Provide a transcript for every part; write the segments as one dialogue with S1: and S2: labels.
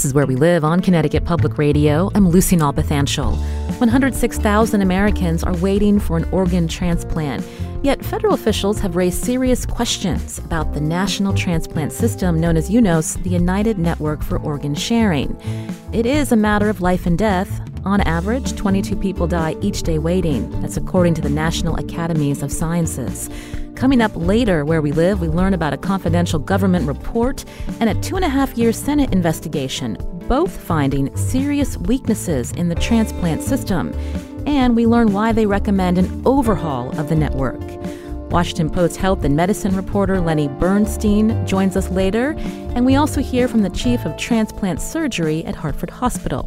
S1: This is Where We Live on Connecticut Public Radio. I'm Lucy Nalpathanchel. 106,000 Americans are waiting for an organ transplant. Yet federal officials have raised serious questions about the national transplant system known as UNOS, the United Network for Organ Sharing. It is a matter of life and death. On average, 22 people die each day waiting. That's according to the National Academies of Sciences. Coming up later, where we live, we learn about a confidential government report and a two and a half year Senate investigation, both finding serious weaknesses in the transplant system. And we learn why they recommend an overhaul of the network. Washington Post health and medicine reporter Lenny Bernstein joins us later, and we also hear from the chief of transplant surgery at Hartford Hospital.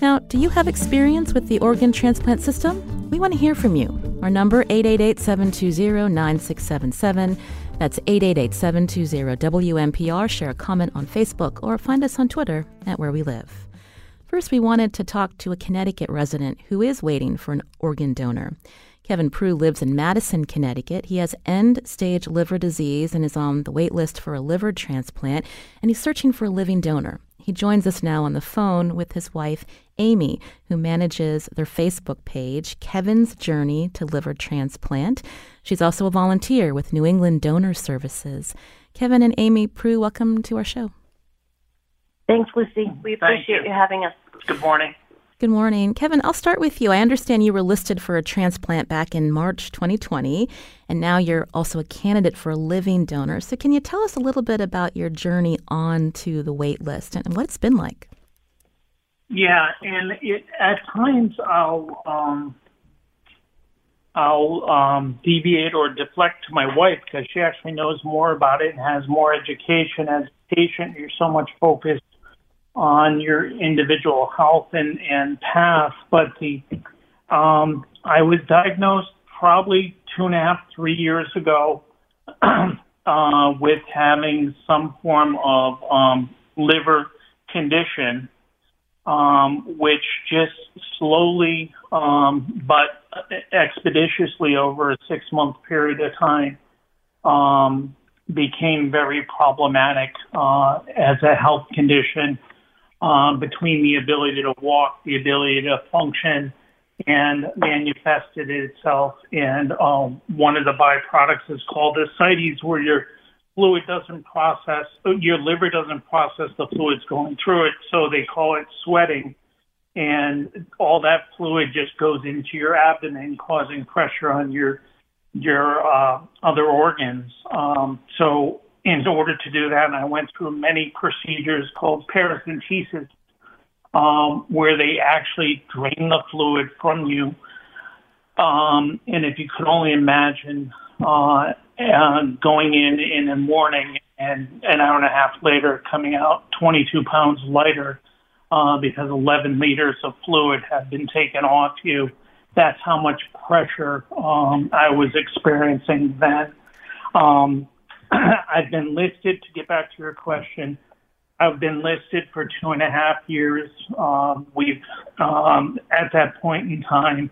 S1: Now, do you have experience with the organ transplant system? We want to hear from you. Our number 888-720-9677. That's 888-720-WNPR. Share a comment on Facebook or find us on Twitter at Where We Live. First, we wanted to talk to a Connecticut resident who is waiting for an organ donor. Kevin Prue lives in Madison, Connecticut. He has end stage liver disease and is on the wait list for a liver transplant, and he's searching for a living donor. He joins us now on the phone with his wife, Amy, who manages their Facebook page, Kevin's Journey to Liver Transplant. She's also a volunteer with New England Donor Services. Kevin and Amy Prue, welcome to our show.
S2: Thanks, Lucy. We appreciate you. you having us.
S3: Good morning.
S1: Good morning. Kevin, I'll start with you. I understand you were listed for a transplant back in March 2020, and now you're also a candidate for a living donor. So, can you tell us a little bit about your journey on to the wait list and what it's been like?
S3: Yeah, and it, at times I'll um, I'll um, deviate or deflect to my wife because she actually knows more about it and has more education. As a patient, you're so much focused on your individual health and, and path. But the um, I was diagnosed probably two and a half, three years ago uh, with having some form of um, liver condition, um, which just slowly um, but expeditiously over a six month period of time um, became very problematic uh, as a health condition um, between the ability to walk, the ability to function, and manifested itself in um, one of the byproducts is called ascites, where your fluid doesn't process, your liver doesn't process the fluids going through it, so they call it sweating. And all that fluid just goes into your abdomen, causing pressure on your your uh, other organs. Um, so in order to do that, and I went through many procedures called paracentesis, um, where they actually drain the fluid from you. Um, and if you could only imagine uh, uh, going in in the morning and an hour and a half later coming out 22 pounds lighter uh, because 11 liters of fluid had been taken off you. That's how much pressure um, I was experiencing then. Um, I've been listed, to get back to your question, I've been listed for two and a half years. Um, we've, um, at that point in time,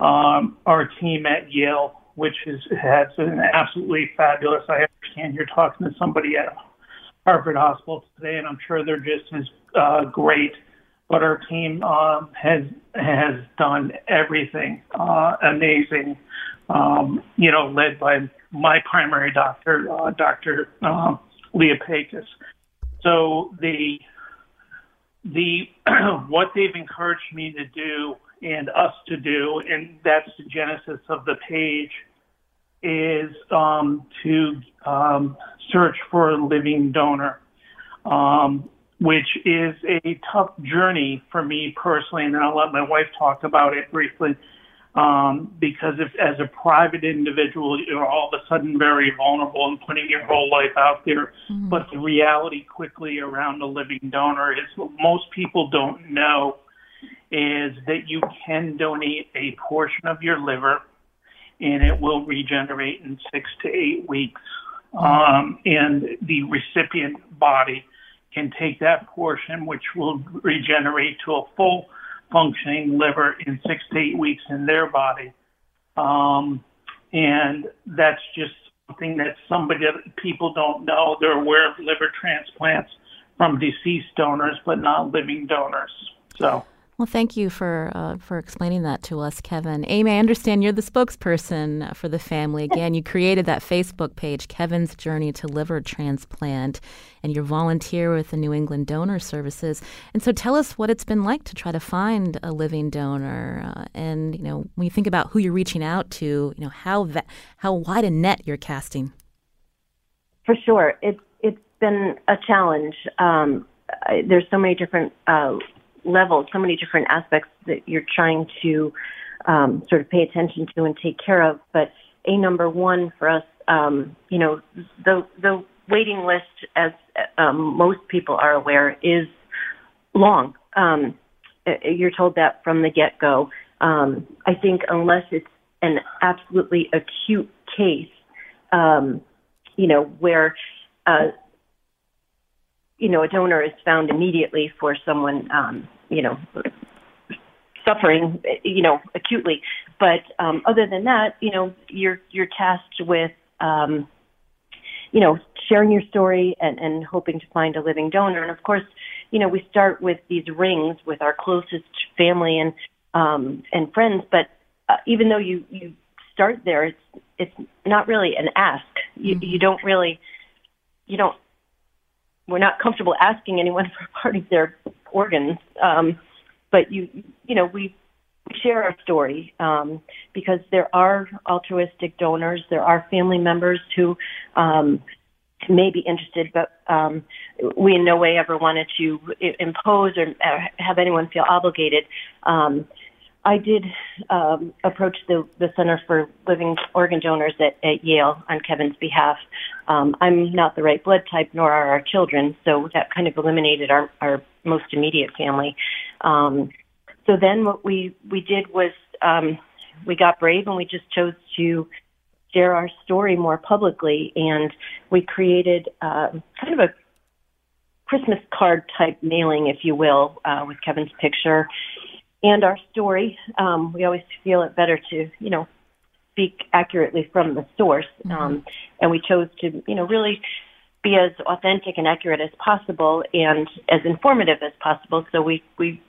S3: um, our team at Yale, which is, has been absolutely fabulous. I understand you're talking to somebody at Harvard Hospital today, and I'm sure they're just as uh, great. But our team uh, has has done everything uh, amazing. Um, you know, led by my primary doctor, uh, Dr. Uh, Leah Pecos. So the the what they've encouraged me to do and us to do, and that's the genesis of the page, is um, to um, search for a living donor, um, which is a tough journey for me personally. And I'll let my wife talk about it briefly. Um, because if, as a private individual, you're all of a sudden very vulnerable and putting your whole life out there. Mm-hmm. But the reality quickly around a living donor is what most people don't know is that you can donate a portion of your liver and it will regenerate in six to eight weeks. Mm-hmm. Um, and the recipient body can take that portion, which will regenerate to a full functioning liver in six to eight weeks in their body. Um, and that's just something that somebody people don't know. They're aware of liver transplants from deceased donors, but not living donors. So
S1: well, thank you for uh, for explaining that to us, Kevin. Amy, I understand you're the spokesperson for the family. Again, you created that Facebook page, Kevin's Journey to Liver Transplant, and you're volunteer with the New England Donor Services. And so, tell us what it's been like to try to find a living donor, uh, and you know, when you think about who you're reaching out to, you know, how va- how wide a net you're casting.
S2: For sure, it's it's been a challenge. Um, there's so many different uh, levels, so many different aspects that you're trying to um, sort of pay attention to and take care of. But a number one for us, um, you know, the the waiting list, as um, most people are aware, is long. Um, you're told that from the get go. Um, I think unless it's an absolutely acute case, um, you know, where uh, you know, a donor is found immediately for someone, um, you know, suffering, you know, acutely. But um, other than that, you know, you're you're tasked with, um, you know, sharing your story and, and hoping to find a living donor. And of course, you know, we start with these rings with our closest family and um, and friends. But uh, even though you you start there, it's it's not really an ask. You mm-hmm. you don't really you don't we're not comfortable asking anyone for part of their organs. Um, but you, you know, we share our story um, because there are altruistic donors, there are family members who um, may be interested, but um, we in no way ever wanted to impose or have anyone feel obligated. Um, I did um, approach the, the Center for Living Organ Donors at, at Yale on Kevin's behalf. Um, I'm not the right blood type, nor are our children, so that kind of eliminated our, our most immediate family. Um, so then what we, we did was um, we got brave and we just chose to share our story more publicly, and we created uh, kind of a Christmas card type mailing, if you will, uh, with Kevin's picture and our story. Um, we always feel it better to, you know, speak accurately from the source. Mm-hmm. Um, and we chose to, you know, really be as authentic and accurate as possible and as informative as possible. So we, we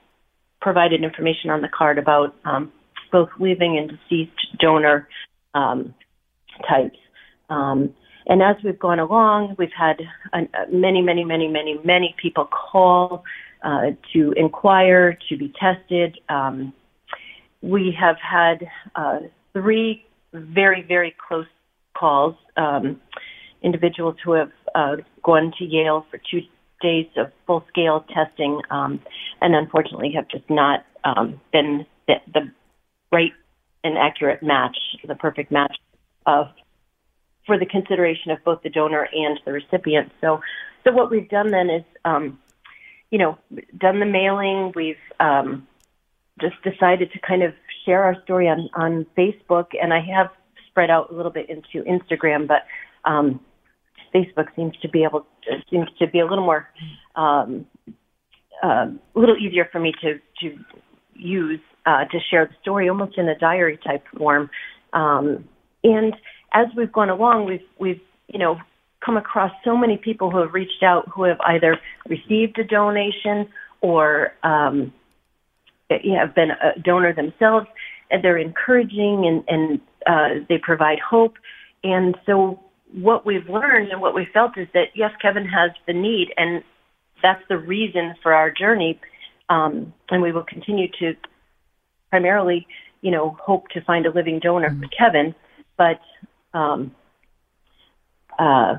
S2: provided information on the card about um, both living and deceased donor um, types. Um, and as we've gone along, we've had uh, many, many, many, many, many people call uh, to inquire, to be tested. Um, we have had uh, three very, very close calls, um, individuals who have uh, gone to Yale for two days of full scale testing um, and unfortunately have just not um, been the, the right and accurate match, the perfect match of for the consideration of both the donor and the recipient. So, so what we've done then is um, you know, done the mailing. We've um, just decided to kind of share our story on, on Facebook, and I have spread out a little bit into Instagram, but um, Facebook seems to be able to, seems to be a little more um, uh, a little easier for me to to use uh, to share the story, almost in a diary type form. Um, and as we've gone along, we've we've you know come across so many people who have reached out who have either received a donation or um, have been a donor themselves, and they're encouraging and, and uh, they provide hope. And so, what we've learned and what we felt is that yes, Kevin has the need, and that's the reason for our journey. Um, and we will continue to primarily, you know, hope to find a living donor mm-hmm. for Kevin, but um, uh,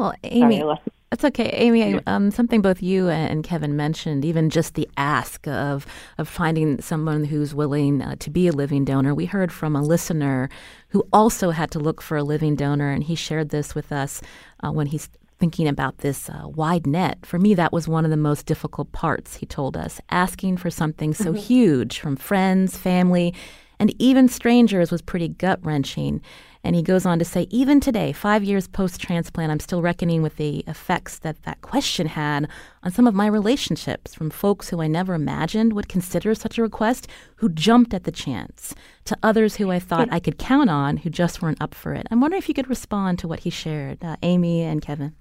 S1: well, Amy, That's okay, Amy. Um, something both you and Kevin mentioned, even just the ask of of finding someone who's willing uh, to be a living donor. We heard from a listener who also had to look for a living donor, and he shared this with us uh, when he's thinking about this uh, wide net. For me, that was one of the most difficult parts. He told us asking for something so mm-hmm. huge from friends, family, and even strangers was pretty gut wrenching. And he goes on to say, even today, five years post transplant, I'm still reckoning with the effects that that question had on some of my relationships from folks who I never imagined would consider such a request, who jumped at the chance, to others who I thought I could count on who just weren't up for it. I'm wondering if you could respond to what he shared, uh, Amy and Kevin.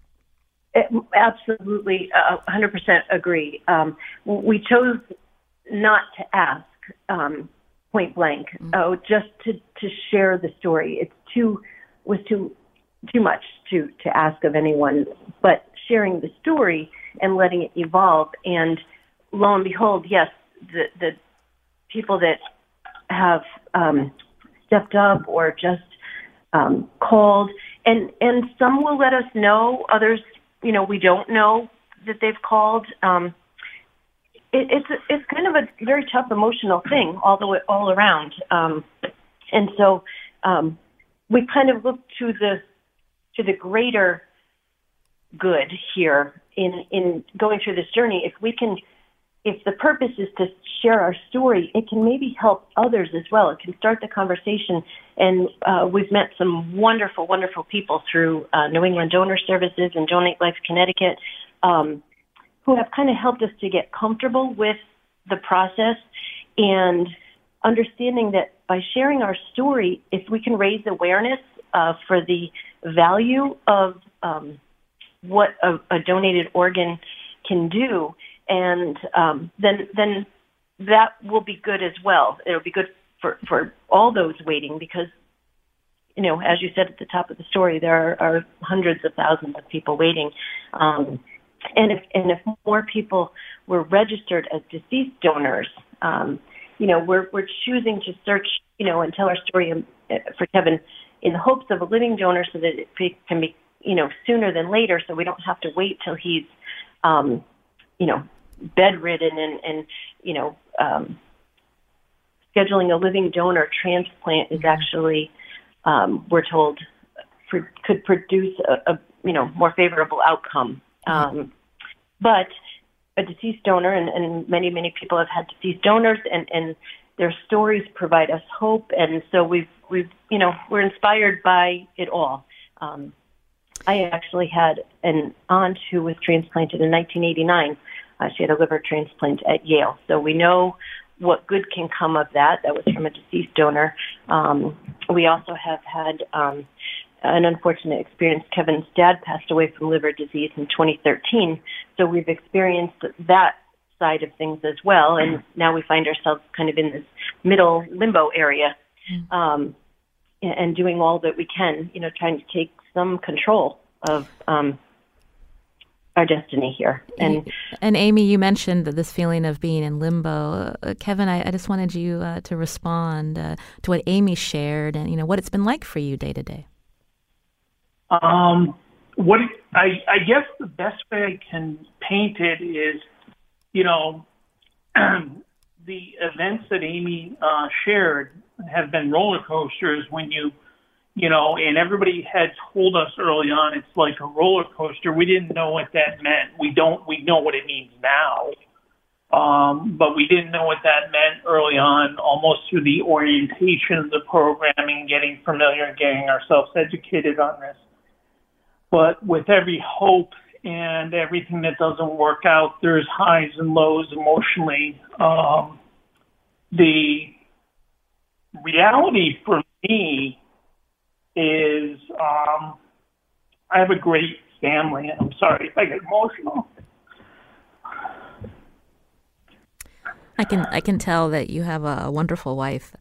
S2: It, absolutely, uh, 100% agree. Um, we chose not to ask. Um, point blank. Mm-hmm. Oh, just to to share the story. It's too was too too much to to ask of anyone. But sharing the story and letting it evolve, and lo and behold, yes, the the people that have um, stepped up or just um, called, and and some will let us know. Others, you know, we don't know that they've called. Um, it, it's it's kind of a very tough emotional thing all the way all around, um, and so um, we kind of look to the to the greater good here in in going through this journey. If we can, if the purpose is to share our story, it can maybe help others as well. It can start the conversation, and uh, we've met some wonderful, wonderful people through uh, New England Donor Services and Donate Life Connecticut. Um, who have kind of helped us to get comfortable with the process and understanding that by sharing our story, if we can raise awareness uh, for the value of um, what a, a, donated organ can do, and um, then then that will be good as well. It'll be good for for all those waiting because you know, as you said at the top of the story, there are, are hundreds of thousands of people waiting. Um, and if and if more people were registered as deceased donors, um, you know, we're we're choosing to search, you know, and tell our story um, for Kevin in the hopes of a living donor, so that it can be, you know, sooner than later, so we don't have to wait till he's, um, you know, bedridden and and you know, um, scheduling a living donor transplant is actually, um, we're told, for, could produce a, a you know more favorable outcome. Um, but a deceased donor, and, and many, many people have had deceased donors, and, and their stories provide us hope. And so we've, we've, you know, we're inspired by it all. Um, I actually had an aunt who was transplanted in 1989. Uh, she had a liver transplant at Yale. So we know what good can come of that. That was from a deceased donor. Um, we also have had um, an unfortunate experience. Kevin's dad passed away from liver disease in 2013, so we've experienced that side of things as well, and now we find ourselves kind of in this middle limbo area, mm. um, and doing all that we can, you know, trying to take some control of um, our destiny here. And
S1: and Amy, you mentioned this feeling of being in limbo. Uh, Kevin, I, I, just wanted you uh, to respond uh, to what Amy shared, and you know what it's been like for you day to day.
S3: Um, what I, I guess the best way I can paint it is, you know, the events that Amy uh, shared have been roller coasters when you, you know, and everybody had told us early on it's like a roller coaster. We didn't know what that meant. We don't. We know what it means now. Um, but we didn't know what that meant early on, almost through the orientation of the programming, getting familiar and getting ourselves educated on this. But with every hope and everything that doesn't work out, there's highs and lows emotionally. Um, the reality for me is um, I have a great family. I'm sorry if I get emotional.
S1: I can I can tell that you have a wonderful wife.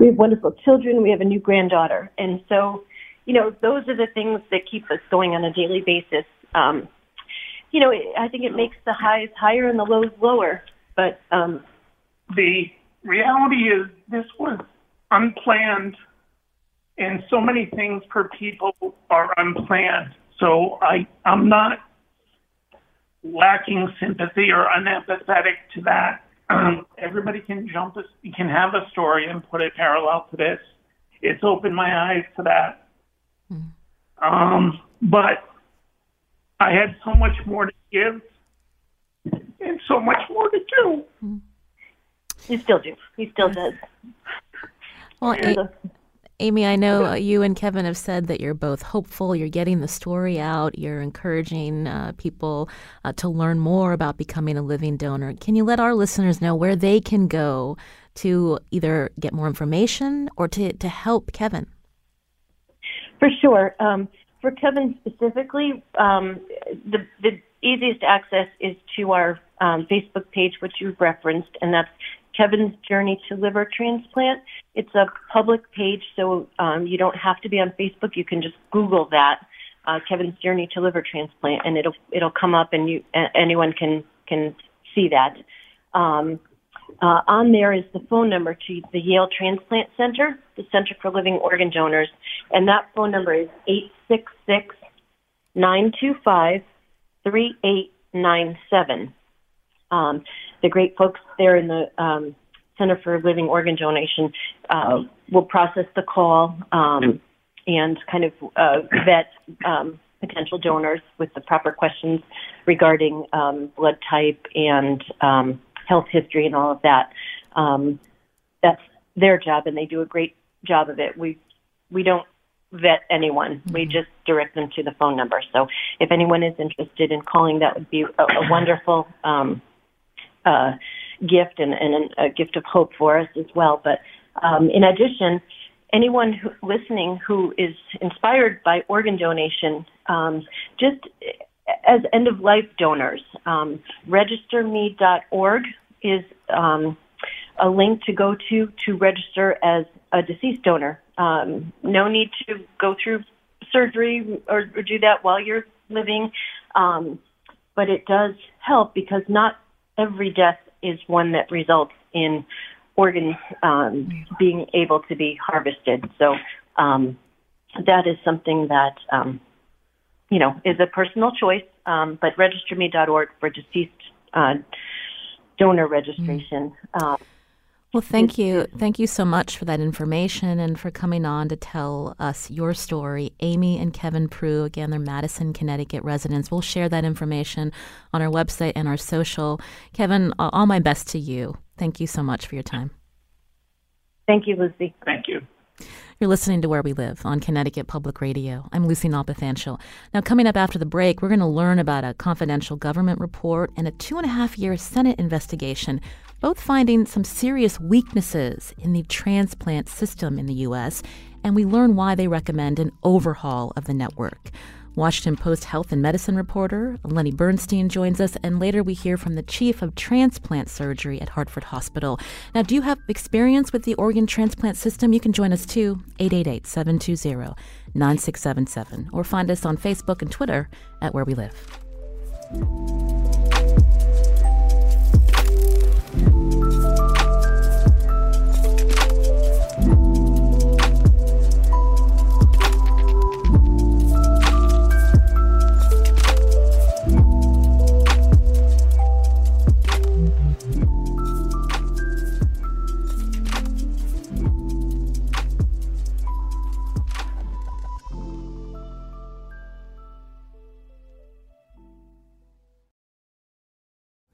S2: We have wonderful children. We have a new granddaughter, and so you know, those are the things that keep us going on a daily basis. Um, you know, I think it makes the highs higher and the lows lower. But um,
S3: the reality is, this was unplanned and so many things for people are unplanned. So I I'm not lacking sympathy or unempathetic to that. Um, everybody can jump, a, can have a story and put it parallel to this. It's opened my eyes to that. Um, but I had so much more to give and so much more to do.
S2: You still do. He still does.
S1: Well, a- Amy, I know you and Kevin have said that you're both hopeful. You're getting the story out. You're encouraging uh, people uh, to learn more about becoming a living donor. Can you let our listeners know where they can go to either get more information or to, to help Kevin?
S2: For sure. Um, for Kevin specifically, um, the, the easiest access is to our um, Facebook page, which you've referenced, and that's Kevin's Journey to Liver Transplant. It's a public page, so um, you don't have to be on Facebook. You can just Google that, uh, Kevin's Journey to Liver Transplant, and it'll it'll come up, and you anyone can can see that. Um, uh, on there is the phone number to the Yale Transplant Center, the Center for Living Organ Donors, and that phone number is eight six six nine two five three eight nine seven. Um, the great folks there in the um, Center for Living Organ Donation uh, will process the call um, and kind of uh, vet um, potential donors with the proper questions regarding um, blood type and um, health history and all of that. Um, that's their job, and they do a great job of it. We we don't vet anyone. Mm-hmm. We just direct them to the phone number. So if anyone is interested in calling, that would be a, a wonderful um, uh, gift and, and a gift of hope for us as well. But um, in addition, anyone who, listening who is inspired by organ donation, um, just as end of life donors, um, registerme.org is um, a link to go to to register as a deceased donor. Um, no need to go through surgery or, or do that while you're living, um, but it does help because not every death is one that results in organs um, being able to be harvested. So um, that is something that you know is a personal choice. Um, but registerme.org for deceased uh, donor registration. Mm.
S1: Well, thank you. Thank you so much for that information and for coming on to tell us your story. Amy and Kevin Prue, again, they're Madison, Connecticut residents. We'll share that information on our website and our social. Kevin, all my best to you. Thank you so much for your time.
S2: Thank you, Lucy.
S3: Thank you.
S1: You're listening to Where We Live on Connecticut Public Radio. I'm Lucy Nalpathanchel. Now, coming up after the break, we're going to learn about a confidential government report and a two and a half year Senate investigation both finding some serious weaknesses in the transplant system in the U.S., and we learn why they recommend an overhaul of the network. Washington Post health and medicine reporter Lenny Bernstein joins us, and later we hear from the chief of transplant surgery at Hartford Hospital. Now, do you have experience with the organ transplant system? You can join us too, 888 720 9677, or find us on Facebook and Twitter at Where We Live.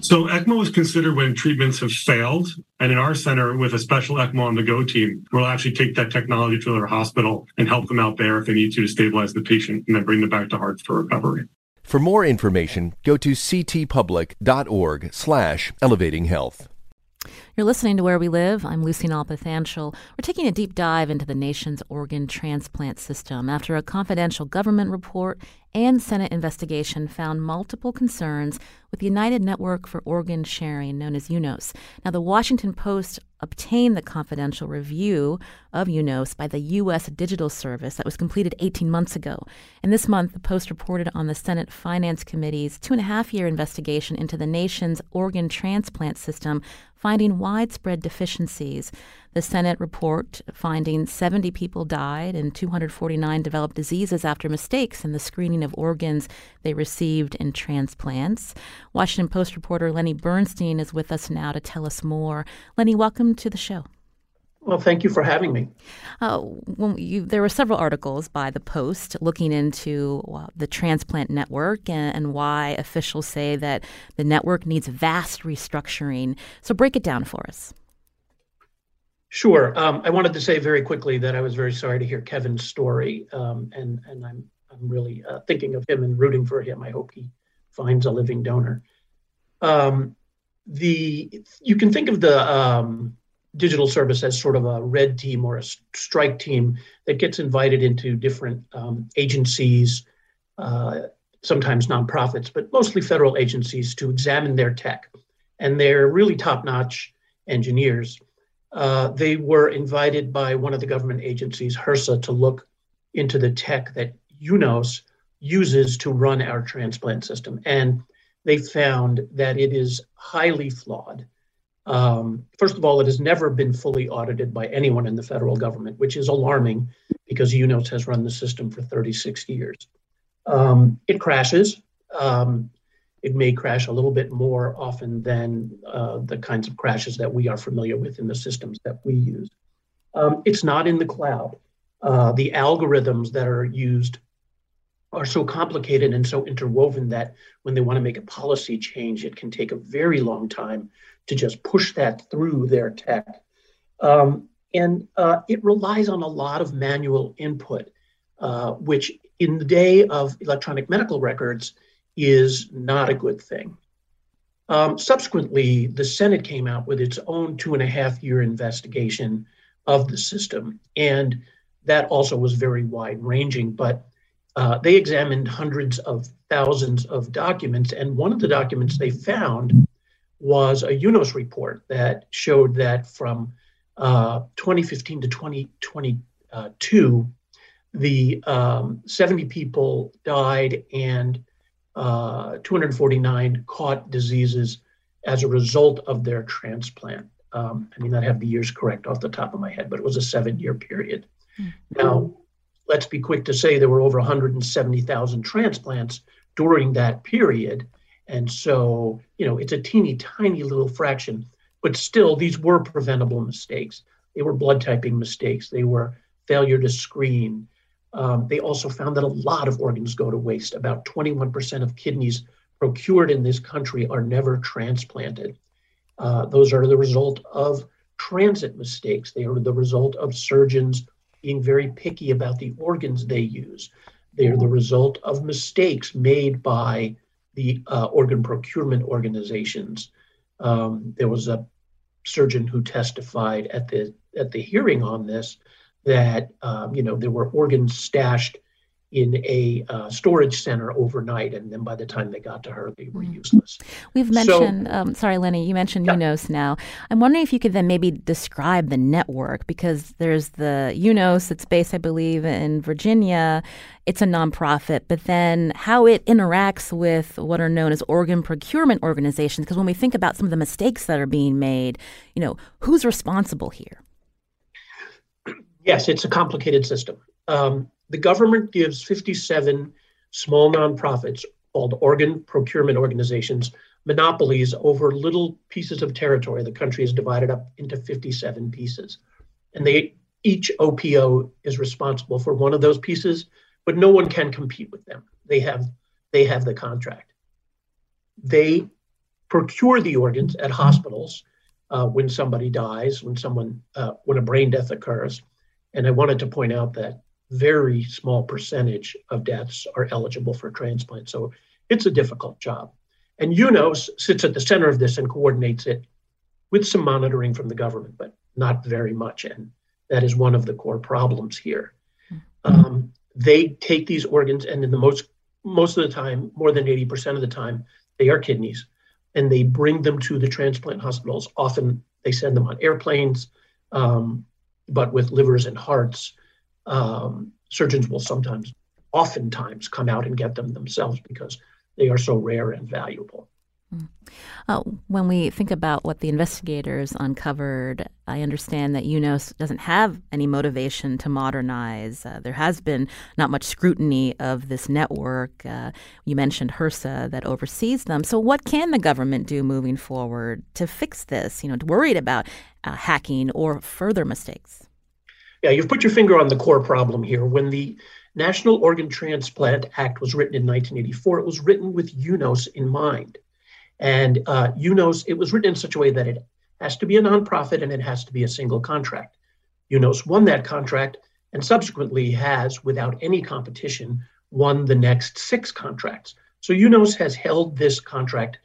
S4: So ECMO is considered when treatments have failed. And in our center, with a special ECMO on the go team, we'll actually take that technology to their hospital and help them out there if they need to to stabilize the patient and then bring them back to Hart for recovery.
S5: For more information, go to ctpublic.org slash elevating health.
S1: You're listening to Where We Live. I'm Lucy Nalpathanchel. We're taking a deep dive into the nation's organ transplant system after a confidential government report and Senate investigation found multiple concerns with the United Network for Organ Sharing, known as UNOS. Now, the Washington Post obtained the confidential review of UNOS by the U.S. Digital Service that was completed 18 months ago. And this month, the Post reported on the Senate Finance Committee's two and a half year investigation into the nation's organ transplant system, finding widespread deficiencies. The Senate report finding 70 people died and 249 developed diseases after mistakes in the screening of organs they received in transplants. Washington Post reporter Lenny Bernstein is with us now to tell us more. Lenny, welcome to the show.
S6: Well, thank you for having me.
S1: Uh, well, you, there were several articles by the Post looking into the transplant network and, and, why officials say that the network needs vast restructuring. So, break it down for us.
S6: Sure. Um, I wanted to say very quickly that I was very sorry to hear Kevin's story, um, and and I'm I'm really uh, thinking of him and rooting for him. I hope he finds a living donor. Um, the you can think of the um, digital service as sort of a red team or a strike team that gets invited into different um, agencies, uh, sometimes nonprofits, but mostly federal agencies to examine their tech, and they're really top-notch engineers uh, they were invited by one of the government agencies, HRSA, to look into the tech that UNOS uses to run our transplant system. And they found that it is highly flawed. Um, first of all, it has never been fully audited by anyone in the federal government, which is alarming because UNOS has run the system for 36 years. Um, it crashes. Um, it may crash a little bit more often than uh, the kinds of crashes that we are familiar with in the systems that we use. Um, it's not in the cloud. Uh, the algorithms that are used are so complicated and so interwoven that when they want to make a policy change, it can take a very long time to just push that through their tech. Um, and uh, it relies on a lot of manual input, uh, which in the day of electronic medical records, is not a good thing. Um, subsequently, the Senate came out with its own two and a half year investigation of the system, and that also was very wide ranging. But uh, they examined hundreds of thousands of documents, and one of the documents they found was a UNOS report that showed that from uh, 2015 to 2022, the um, 70 people died and uh, 249 caught diseases as a result of their transplant. Um, I mean, I have the years correct off the top of my head, but it was a seven year period. Mm-hmm. Now, let's be quick to say there were over 170,000 transplants during that period. And so, you know, it's a teeny tiny little fraction, but still, these were preventable mistakes. They were blood typing mistakes, they were failure to screen, um, they also found that a lot of organs go to waste. About 21% of kidneys procured in this country are never transplanted. Uh, those are the result of transit mistakes. They are the result of surgeons being very picky about the organs they use. They are the result of mistakes made by the uh, organ procurement organizations. Um, there was a surgeon who testified at the at the hearing on this that um, you know there were organs stashed in a uh, storage center overnight, and then by the time they got to her, they were mm. useless.
S1: We've mentioned, so, um, sorry, Lenny, you mentioned yeah. UNOS now. I'm wondering if you could then maybe describe the network because there's the UNOS, it's based, I believe, in Virginia. It's a nonprofit, but then how it interacts with what are known as organ procurement organizations. Because when we think about some of the mistakes that are being made, you know, who's responsible here?
S6: Yes, it's a complicated system. Um, the government gives 57 small nonprofits called organ procurement organizations monopolies over little pieces of territory. The country is divided up into 57 pieces. And they each OPO is responsible for one of those pieces, but no one can compete with them. They have they have the contract. They procure the organs at hospitals uh, when somebody dies, when someone, uh, when a brain death occurs. And I wanted to point out that very small percentage of deaths are eligible for transplant. So it's a difficult job. And UNOS sits at the center of this and coordinates it with some monitoring from the government, but not very much. And that is one of the core problems here. Um, they take these organs, and in the most most of the time, more than 80% of the time, they are kidneys, and they bring them to the transplant hospitals. Often they send them on airplanes, um, but with livers and hearts, um, surgeons will sometimes, oftentimes, come out and get them themselves because they are so rare and valuable.
S1: Mm. Uh, when we think about what the investigators uncovered, I understand that UNOS doesn't have any motivation to modernize. Uh, there has been not much scrutiny of this network. Uh, you mentioned HRSA that oversees them. So, what can the government do moving forward to fix this? You know, worried about uh, hacking or further mistakes.
S6: Yeah, you've put your finger on the core problem here. When the National Organ Transplant Act was written in 1984, it was written with UNOS in mind. And uh, UNOS, it was written in such a way that it has to be a nonprofit and it has to be a single contract. UNOS won that contract and subsequently has, without any competition, won the next six contracts. So UNOS has held this contract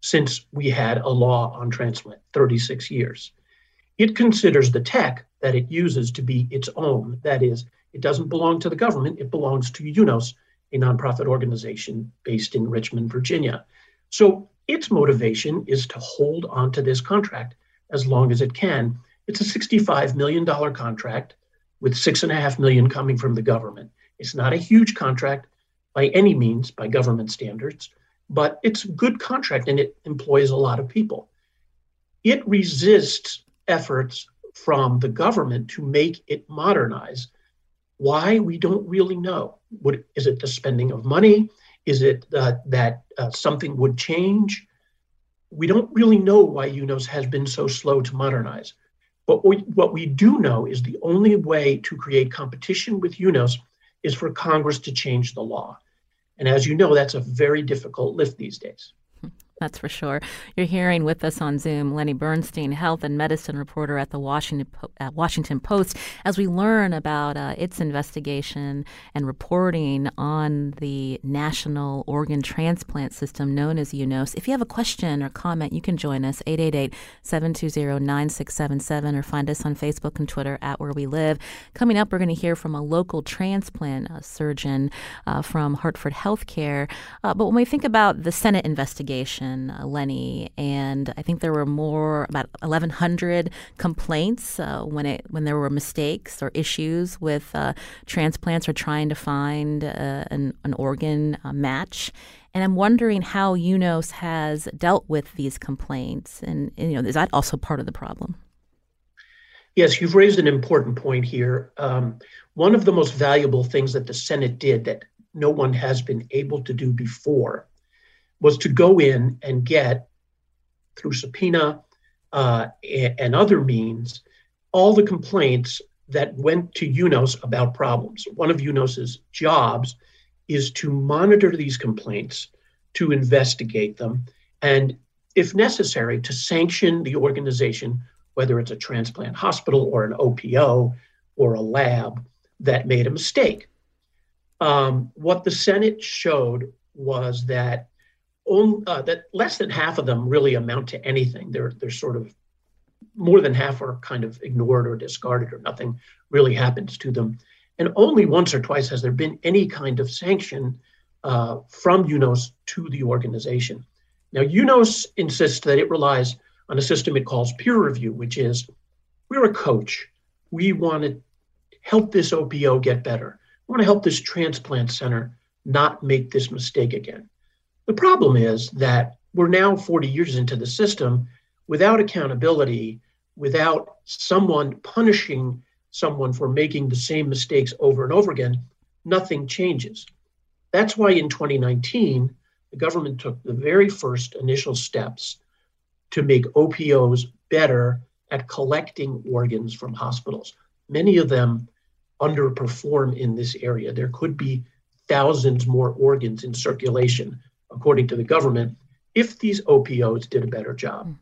S6: since we had a law on transplant, 36 years. It considers the tech that it uses to be its own. That is, it doesn't belong to the government, it belongs to UNOS, a nonprofit organization based in Richmond, Virginia. So its motivation is to hold on to this contract as long as it can. It's a $65 million contract with six and a half million coming from the government. It's not a huge contract by any means by government standards, but it's a good contract and it employs a lot of people. It resists efforts from the government to make it modernize. Why? We don't really know. What, is it the spending of money? Is it uh, that uh, something would change? We don't really know why UNOS has been so slow to modernize. But we, what we do know is the only way to create competition with UNOS is for Congress to change the law. And as you know, that's a very difficult lift these days.
S1: That's for sure. You're hearing with us on Zoom Lenny Bernstein, health and medicine reporter at the Washington, uh, Washington Post, as we learn about uh, its investigation and reporting on the National Organ Transplant System known as UNOS. If you have a question or comment, you can join us 888 720 9677 or find us on Facebook and Twitter at Where We Live. Coming up, we're going to hear from a local transplant uh, surgeon uh, from Hartford Healthcare. Uh, but when we think about the Senate investigation, uh, Lenny, and I think there were more about 1,100 complaints uh, when it when there were mistakes or issues with uh, transplants or trying to find uh, an, an organ uh, match. And I'm wondering how UNOS has dealt with these complaints, and, and, you know, is that also part of the problem?
S6: Yes, you've raised an important point here. Um, one of the most valuable things that the Senate did that no one has been able to do before was to go in and get, through subpoena uh, and other means, all the complaints that went to UNOS about problems. One of UNOS's jobs is to monitor these complaints, to investigate them, and if necessary, to sanction the organization, whether it's a transplant hospital or an OPO or a lab that made a mistake. Um, what the Senate showed was that uh, that less than half of them really amount to anything. They're they're sort of more than half are kind of ignored or discarded, or nothing really happens to them. And only once or twice has there been any kind of sanction uh, from UNOS to the organization. Now, UNOS insists that it relies on a system it calls peer review, which is we're a coach. We want to help this OPO get better. We want to help this transplant center not make this mistake again. The problem is that we're now 40 years into the system without accountability, without someone punishing someone for making the same mistakes over and over again, nothing changes. That's why in 2019, the government took the very first initial steps to make OPOs better at collecting organs from hospitals. Many of them underperform in this area. There could be thousands more organs in circulation according to the government, if these OPOs did a better job. Hmm.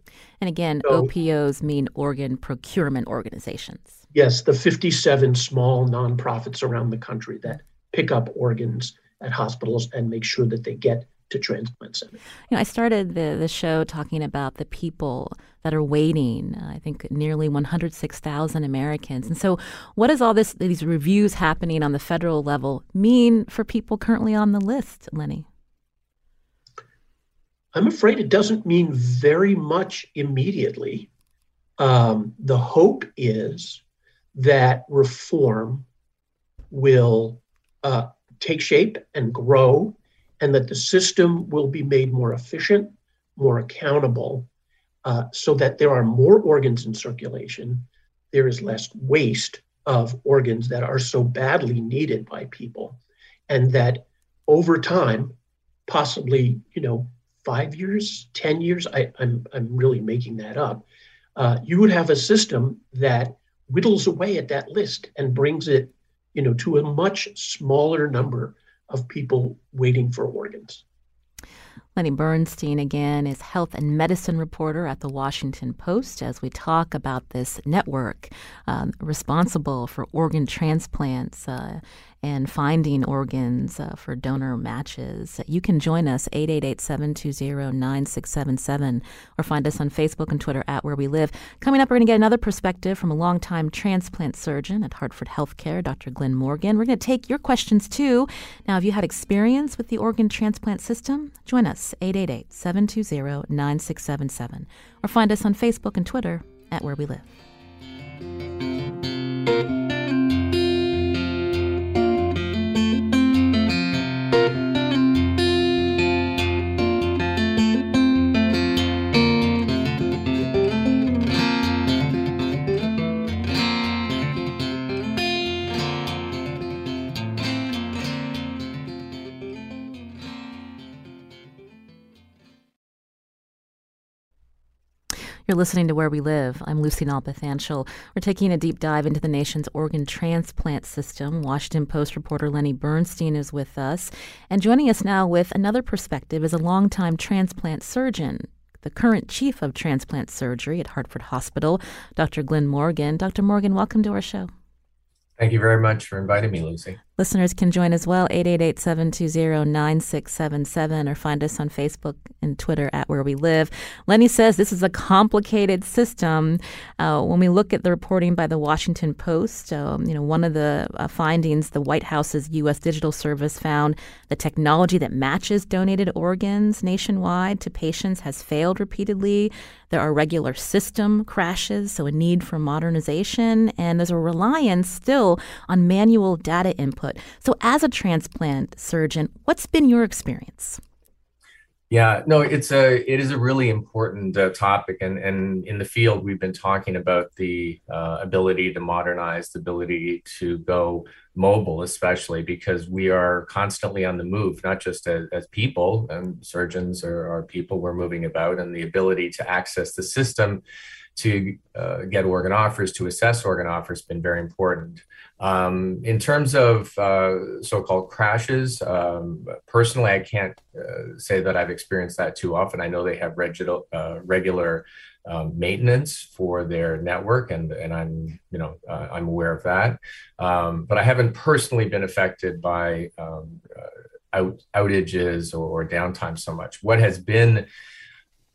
S1: And again, so, OPOs mean organ procurement organizations.
S6: Yes, the 57 small nonprofits around the country that pick up organs at hospitals and make sure that they get to transplant centers.
S1: You know, I started the, the show talking about the people that are waiting. Uh, I think nearly 106,000 Americans. And so, what does all this these reviews happening on the federal level mean for people currently on the list, Lenny?
S6: I'm afraid it doesn't mean very much immediately. Um, the hope is that reform will uh, take shape and grow, and that the system will be made more efficient, more accountable, uh, so that there are more organs in circulation, there is less waste of organs that are so badly needed by people, and that over time, possibly, you know, five years, 10 years, I, am I'm, I'm really making that up, uh, you would have a system that whittles away at that list and brings it, you know, to a much smaller number of people waiting for organs.
S1: Lenny Bernstein, again, is health and medicine reporter at the Washington Post as we talk about this network um, responsible for organ transplants uh, and finding organs uh, for donor matches. You can join us 888-720-9677 or find us on Facebook and Twitter at Where We Live. Coming up, we're going to get another perspective from a longtime transplant surgeon at Hartford Healthcare, Dr. Glenn Morgan. We're going to take your questions too. Now, have you had experience with the organ transplant system? Join us 888-720-9677 or find us on Facebook and Twitter at Where We Live. Listening to Where We Live. I'm Lucy Nalpathanchil. We're taking a deep dive into the nation's organ transplant system. Washington Post reporter Lenny Bernstein is with us. And joining us now with another perspective is a longtime transplant surgeon, the current chief of transplant surgery at Hartford Hospital, Dr. Glenn Morgan. Dr. Morgan, welcome to our show.
S7: Thank you very much for inviting me, Lucy.
S1: Listeners can join as well, 888-720-9677, or find us on Facebook and Twitter at Where We Live. Lenny says this is a complicated system. Uh, when we look at the reporting by the Washington Post, um, you know, one of the uh, findings, the White House's U.S. Digital Service found the technology that matches donated organs nationwide to patients has failed repeatedly. There are regular system crashes, so a need for modernization, and there's a reliance still on manual data input input. So, as a transplant surgeon, what's been your experience?
S7: Yeah, no, it's a it is a really important uh, topic, and and in the field we've been talking about the uh, ability to modernize, the ability to go mobile, especially because we are constantly on the move, not just as, as people and surgeons or, or people we're moving about, and the ability to access the system to uh, get organ offers, to assess organ offers, been very important. Um, in terms of uh, so-called crashes, um, personally, I can't uh, say that I've experienced that too often. I know they have regular, uh, regular um, maintenance for their network, and and I'm you know uh, I'm aware of that. Um, but I haven't personally been affected by um, uh, out, outages or, or downtime so much. What has been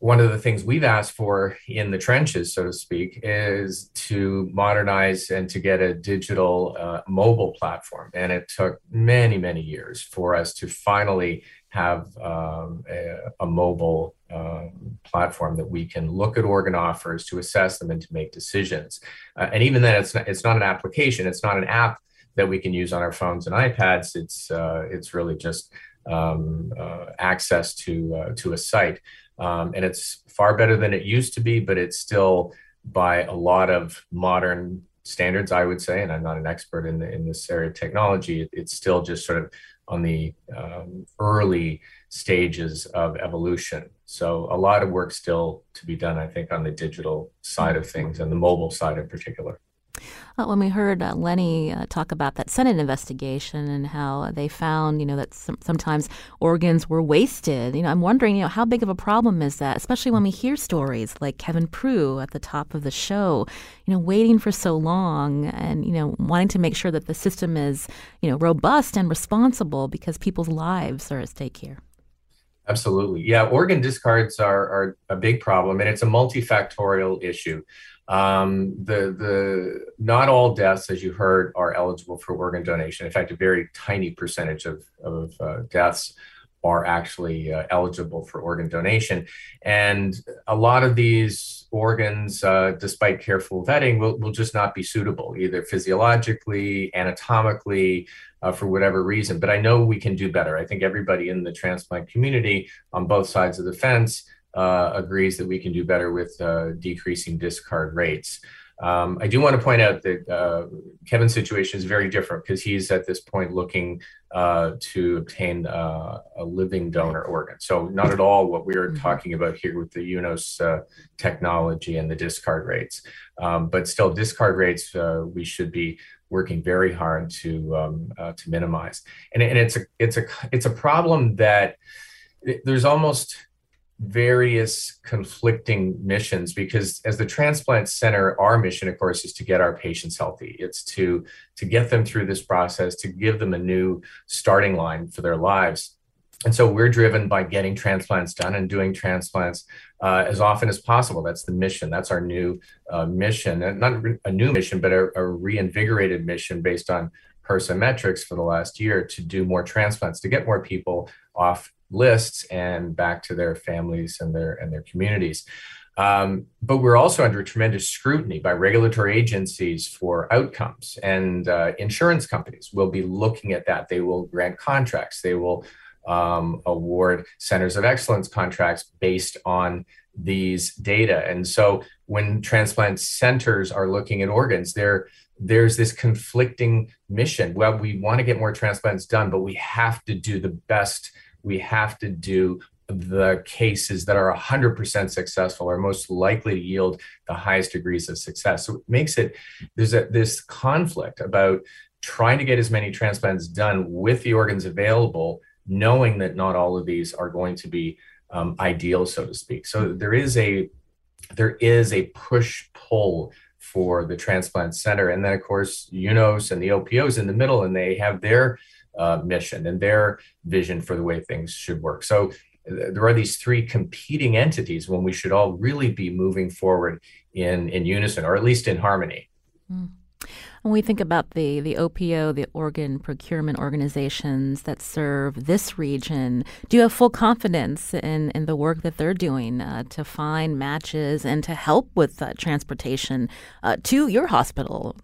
S7: one of the things we've asked for in the trenches, so to speak, is to modernize and to get a digital uh, mobile platform. And it took many, many years for us to finally have um, a, a, mobile um, platform that we can look at organ offers to assess them and to make decisions. Uh, and even then, it's not, it's not an application, it's not an app that we can use on our phones and iPads. It's uh, it's really just um, uh, access to uh, to a site. Um, and it's far better than it used to be, but it's still by a lot of modern standards, I would say. And I'm not an expert in, the, in this area of technology. It, it's still just sort of on the um, early stages of evolution. So a lot of work still to be done, I think, on the digital side of things and the mobile side in particular.
S1: Well, when we heard uh, Lenny uh, talk about that Senate investigation and how they found, you know, that some, sometimes organs were wasted, you know, I'm wondering, you know, how big of a problem is that, especially when we hear stories like Kevin Prue at the top of the show, you know, waiting for so long and, you know, wanting to make sure that the system is, you know, robust and responsible because people's lives are at stake here.
S7: Absolutely. Yeah, organ discards are, are a big problem, and it's a multifactorial issue. Um, the the not all deaths, as you heard, are eligible for organ donation. In fact, a very tiny percentage of of uh, deaths are actually uh, eligible for organ donation, and a lot of these organs, uh, despite careful vetting, will will just not be suitable either physiologically, anatomically. Uh, for whatever reason, but I know we can do better. I think everybody in the transplant community on both sides of the fence uh, agrees that we can do better with uh, decreasing discard rates. Um, I do want to point out that uh, Kevin's situation is very different because he's at this point looking uh, to obtain uh, a living donor organ. So, not at all what we are mm-hmm. talking about here with the UNOS uh, technology and the discard rates. Um, but still, discard rates we should be working very hard to um, to minimize. And, and it's a it's a it's a problem that there's almost various conflicting missions because as the transplant center our mission of course is to get our patients healthy. It's to to get them through this process to give them a new starting line for their lives. And so we're driven by getting transplants done and doing transplants uh, as often as possible. That's the mission. That's our new uh, mission. And not a new mission but a, a reinvigorated mission based on HRSA metrics for the last year to do more transplants to get more people off lists and back to their families and their and their communities. Um, but we're also under tremendous scrutiny by regulatory agencies for outcomes, and uh, insurance companies will be looking at that. They will grant contracts. They will um, award centers of excellence contracts based on these data. And so, when transplant centers are looking at organs, they're there's this conflicting mission. Well, we want to get more transplants done, but we have to do the best we have to do the cases that are 100% successful are most likely to yield the highest degrees of success. So it makes it, there's a, this conflict about trying to get as many transplants done with the organs available, knowing that not all of these are going to be um, ideal, so to speak. So there is a, there is a push pull for the transplant center. And then of course, UNOS and the OPOs in the middle, and they have their uh, mission and their vision for the way things should work. So there are these three competing entities when we should all really be moving forward in in unison or at least in harmony.
S1: Mm. When we think about the, the OPO, the organ procurement organizations that serve this region, do you have full confidence in, in the work that they're doing uh, to find matches and to help with uh, transportation uh, to your hospital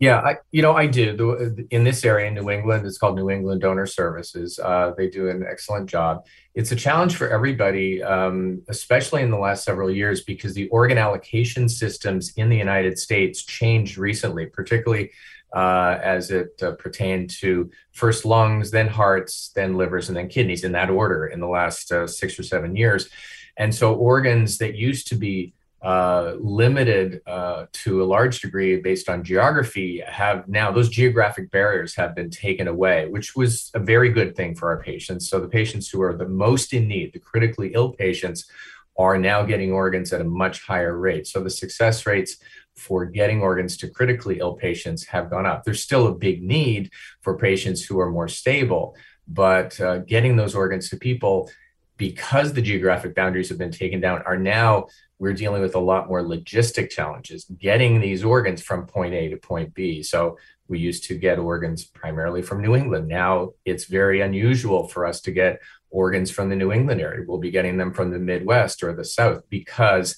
S7: yeah, I, you know, I do. In this area in New England, it's called New England Donor Services. Uh, they do an excellent job. It's a challenge for everybody, um, especially in the last several years, because the organ allocation systems in the United States changed recently, particularly uh, as it uh, pertained to first lungs, then hearts, then livers, and then kidneys in that order in the last uh, six or seven years. And so organs that used to be uh, limited uh, to a large degree based on geography have now those geographic barriers have been taken away which was a very good thing for our patients. So the patients who are the most in need the critically ill patients are now getting organs at a much higher rate. So the success rates for getting organs to critically ill patients have gone up. There's still a big need for patients who are more stable but uh, getting those organs to people because the geographic boundaries have been taken down are now we're dealing with a lot more logistic challenges getting these organs from point A to point B. So we used to get organs primarily from New England. Now it's very unusual for us to get organs from the New England area. We'll be getting them from the Midwest or the South because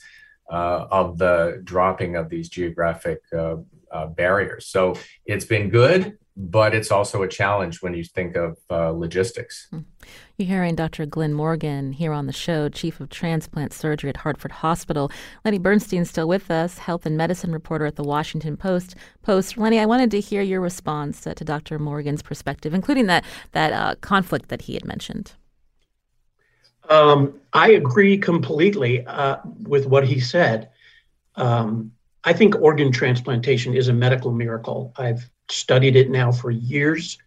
S7: uh, of the dropping of these geographic uh, uh, barriers. So it's been good but it's also a challenge when you think of uh, logistics. Hmm.
S1: You're hearing Dr. Glenn Morgan here on the show, Chief of Transplant Surgery at Hartford Hospital. Lenny Bernstein still with us, health and medicine reporter at the Washington Post. Post. Lenny, I wanted to hear your response to, to Dr. Morgan's perspective, including that that uh, conflict that he had mentioned.
S6: Um, I agree completely uh, with what he said. Um, I think organ transplantation is a medical miracle. I've studied it now for years.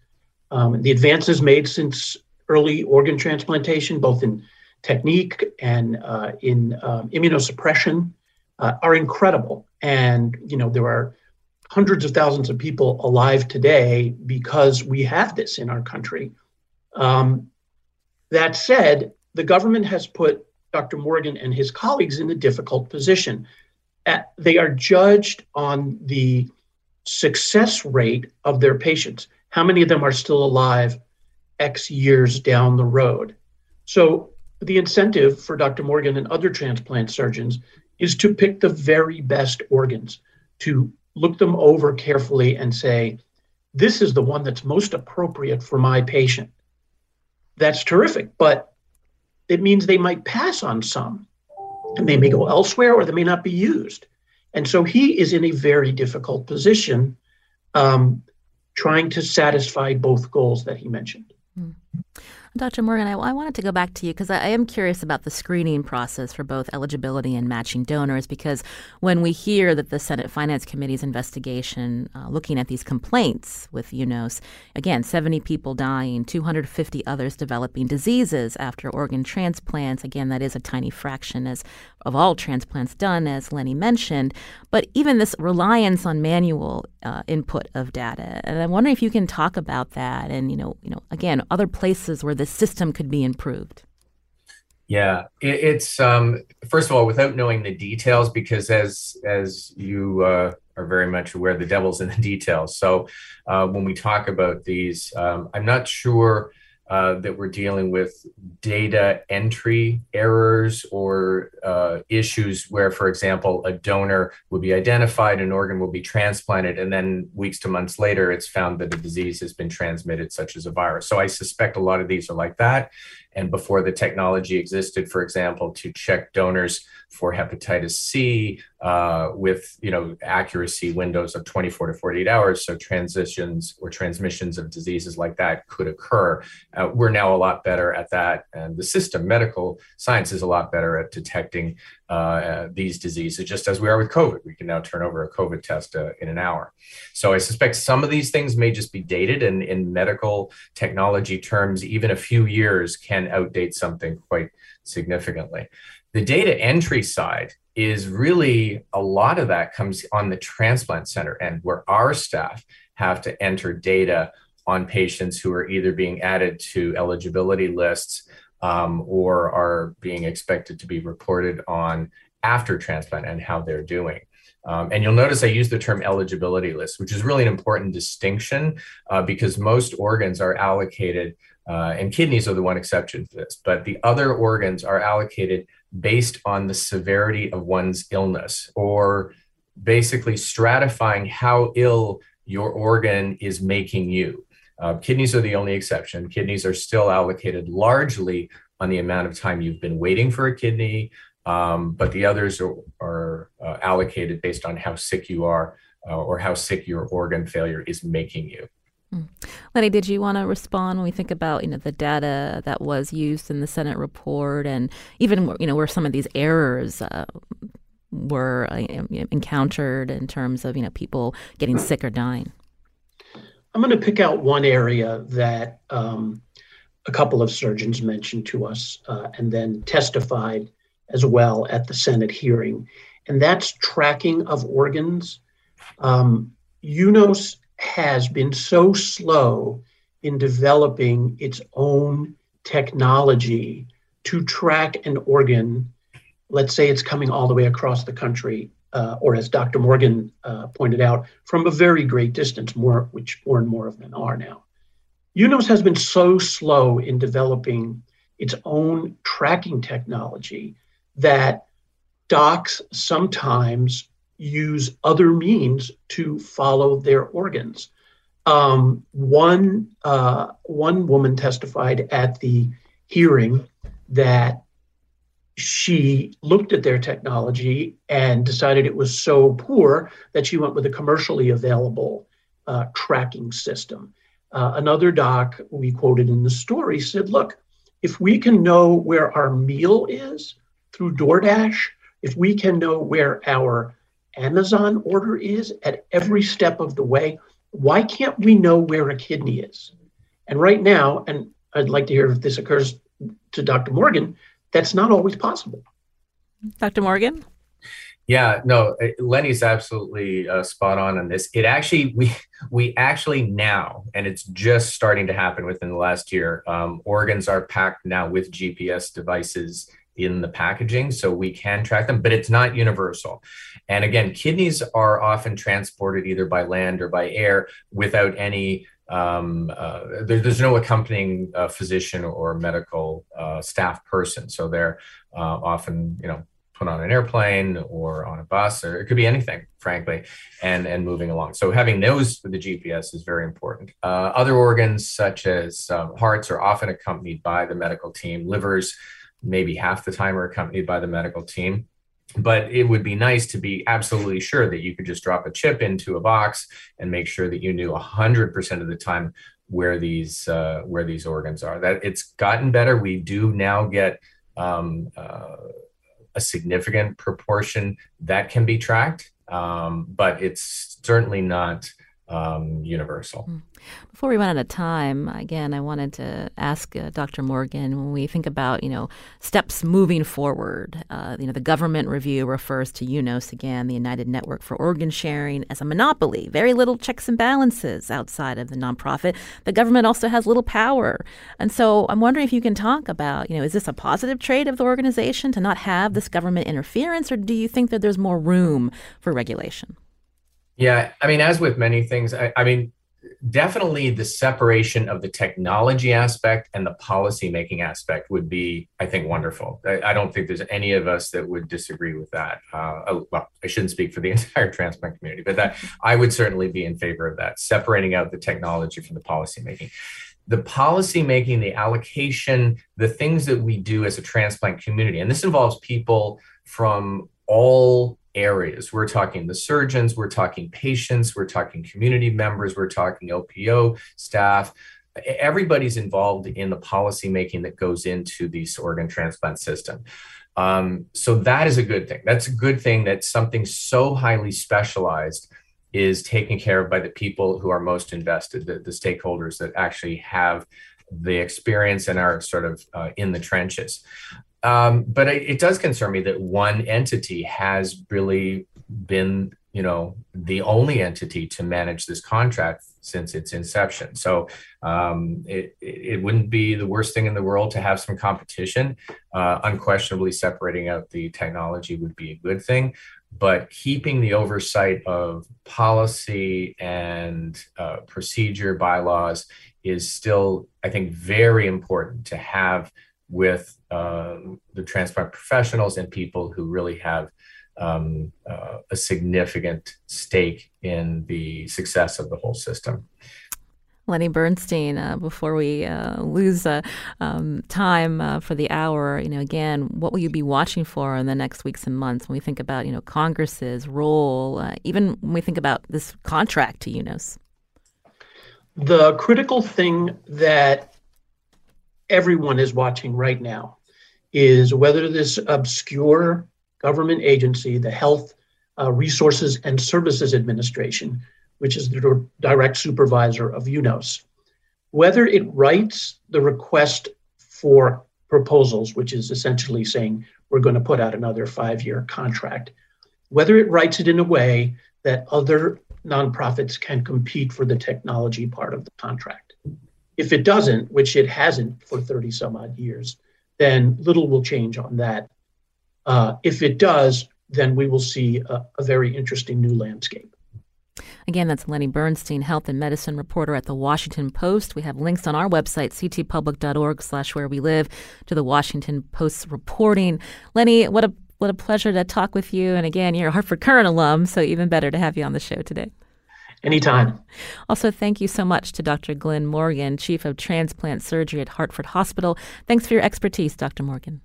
S6: Um, the advances made since early organ transplantation, both in technique and uh, in um, immunosuppression, uh, are incredible. And you know there are hundreds of thousands of people alive today because we have this in our country. Um, that said, the government has put Dr. Morgan and his colleagues in a difficult position. At, they are judged on the success rate of their patients. How many of them are still alive X years down the road? So, the incentive for Dr. Morgan and other transplant surgeons is to pick the very best organs, to look them over carefully and say, this is the one that's most appropriate for my patient. That's terrific, but it means they might pass on some and they may go elsewhere or they may not be used. And so he is in a very difficult position um, trying to satisfy both goals that he mentioned. Mm.
S1: Dr. Morgan, I, I, wanted to go back to you because I, I, am curious about the screening process for both eligibility and matching donors. Because when we hear that the Senate Finance Committee's investigation uh, looking at these complaints with UNOS, again, 70 people dying, 250 others developing diseases after organ transplants, again, that is a tiny fraction as of all transplants done, as Lenny mentioned. But even this reliance on manual uh, input of data, and I'm wondering if you can talk about that, and you know, you know, again, other places where the system could be improved.
S7: Yeah, it, it's um, first of all without knowing the details, because as as you uh, are very much aware, the devil's in the details. So uh, when we talk about these, um, I'm not sure uh, that we're dealing with data entry errors or uh, issues where, for example, a donor would be identified, an organ will be transplanted, and then weeks to months later, it's found that a disease has been transmitted, such as a virus. So I suspect a lot of these are like that. And before the technology existed, for example, to check donors for hepatitis C uh, with you know accuracy windows of 24 to 48 hours, so transitions or transmissions of diseases like that could occur. Uh, we're now a lot better at that, and the system, medical science, is a lot better at detecting uh, these diseases, just as we are with COVID. We can now turn over a COVID test uh, in an hour. So I suspect some of these things may just be dated, and in medical technology terms, even a few years can outdate something quite significantly. The data entry side is really a lot of that comes on the transplant center end, where our staff have to enter data on patients who are either being added to eligibility lists um, or are being expected to be reported on after transplant and how they're doing. Um, and you'll notice I use the term eligibility list, which is really an important distinction uh, because most organs are allocated, uh, and kidneys are the one exception to this, but the other organs are allocated based on the severity of one's illness or basically stratifying how ill your organ is making you. Uh, kidneys are the only exception. Kidneys are still allocated largely on the amount of time you've been waiting for a kidney, um, but the others are, are uh, allocated based on how sick you are uh, or how sick your organ failure is making you.
S1: Hmm. Lenny, did you want to respond when we think about you know the data that was used in the Senate report and even you know where some of these errors uh, were uh, encountered in terms of you know people getting sick or dying?
S6: I'm going to pick out one area that um, a couple of surgeons mentioned to us uh, and then testified as well at the Senate hearing, and that's tracking of organs. Um, UNOS has been so slow in developing its own technology to track an organ. Let's say it's coming all the way across the country uh, or as Dr. Morgan uh, pointed out, from a very great distance, more which more and more of them are now. UNOS has been so slow in developing its own tracking technology that docs sometimes use other means to follow their organs. Um, one uh, one woman testified at the hearing that she looked at their technology and decided it was so poor that she went with a commercially available uh, tracking system. Uh, another doc we quoted in the story said, Look, if we can know where our meal is through DoorDash, if we can know where our Amazon order is at every step of the way, why can't we know where a kidney is? And right now, and I'd like to hear if this occurs to Dr. Morgan, that's not always possible.
S1: Dr. Morgan?
S7: Yeah, no, uh, Lenny's absolutely uh, spot on on this. It actually we we actually now, and it's just starting to happen within the last year. Um, organs are packed now with GPS devices in the packaging, so we can track them, but it's not universal. And again, kidneys are often transported either by land or by air without any um, uh, there, there's no accompanying uh, physician or medical uh, staff person. So they're uh, often, you know, put on an airplane or on a bus, or it could be anything, frankly, and and moving along. So having those with the GPS is very important. Uh, other organs, such as um, hearts, are often accompanied by the medical team. Livers, maybe half the time, are accompanied by the medical team but it would be nice to be absolutely sure that you could just drop a chip into a box and make sure that you knew 100% of the time where these uh, where these organs are. That it's gotten better. We do now get um, uh, a significant proportion that can be tracked um, but it's certainly not um, universal. Hmm.
S1: Before we run out of time, again, I wanted to ask uh, Dr. Morgan when we think about you know steps moving forward. Uh, you know, the government review refers to UNOS again, the United Network for Organ Sharing, as a monopoly. Very little checks and balances outside of the nonprofit. The government also has little power, and so I'm wondering if you can talk about you know is this a positive trait of the organization to not have this government interference, or do you think that there's more room for regulation?
S7: Yeah, I mean, as with many things, I, I mean, definitely the separation of the technology aspect and the policy making aspect would be, I think, wonderful. I, I, don't think there's any of us that would disagree with that. Uh, well, I shouldn't speak for the entire transplant community, but that I would certainly be in favor of that, separating out the technology from the policy making. The policy making, the allocation, the things that we do as a transplant community, and this involves people from all areas. We're talking the surgeons, we're talking patients, we're talking community members, we're talking OPO staff. Everybody's involved in the policy making that goes into this organ transplant system. Um, so that is a good thing. That's a good thing that something so highly specialized is taken care of by the people who are most invested, the, the stakeholders that actually have the experience and are sort of uh, in the trenches. Um, but it, it, does concern me that one entity has really been, you know, the only entity to manage this contract since its inception. So um, it, it wouldn't be the worst thing in the world to have some competition. Uh, unquestionably, separating out the technology would be a good thing. But keeping the oversight of policy and uh, procedure bylaws is still, I think, very important to have with um, the transplant professionals and people who really have um, uh, a significant stake in the success of the whole system.
S1: Lenny Bernstein, uh, before we uh, lose uh, um, time uh, for the hour, you know, again, what will you be watching for in the next weeks and months when we think about, you know, Congress's role, uh, even when we think about this contract to UNOS?
S6: The critical thing that everyone is watching right now is whether this obscure government agency, the Health uh, Resources and Services Administration, which is the direct supervisor of UNOS, whether it writes the request for proposals, which is essentially saying we're going to put out another five year contract, whether it writes it in a way that other nonprofits can compete for the technology part of the contract. If it doesn't, which it hasn't for 30 some odd years, then little will change on that. Uh, if it does, then we will see a, a very interesting new landscape.
S1: Again, that's Lenny Bernstein, health and medicine reporter at the Washington Post. We have links on our website, ctpublic.org slash where we live, to the Washington Post's reporting. Lenny, what a what a pleasure to talk with you. And again, you're a Hartford Courant alum, so even better to have you on the show today.
S6: Anytime.
S1: Also, thank you so much to Dr. Glenn Morgan, Chief of Transplant Surgery at Hartford Hospital. Thanks for your expertise, Dr. Morgan.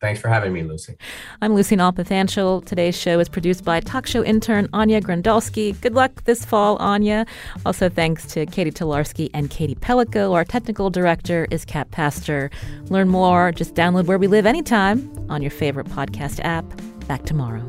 S7: Thanks for having me, Lucy.
S1: I'm Lucy Nalpathanchil. Today's show is produced by talk show intern Anya Grandalski. Good luck this fall, Anya. Also, thanks to Katie Tolarski and Katie Pellico. Our technical director is Kat Pastor. Learn more, just download Where We Live anytime on your favorite podcast app. Back tomorrow.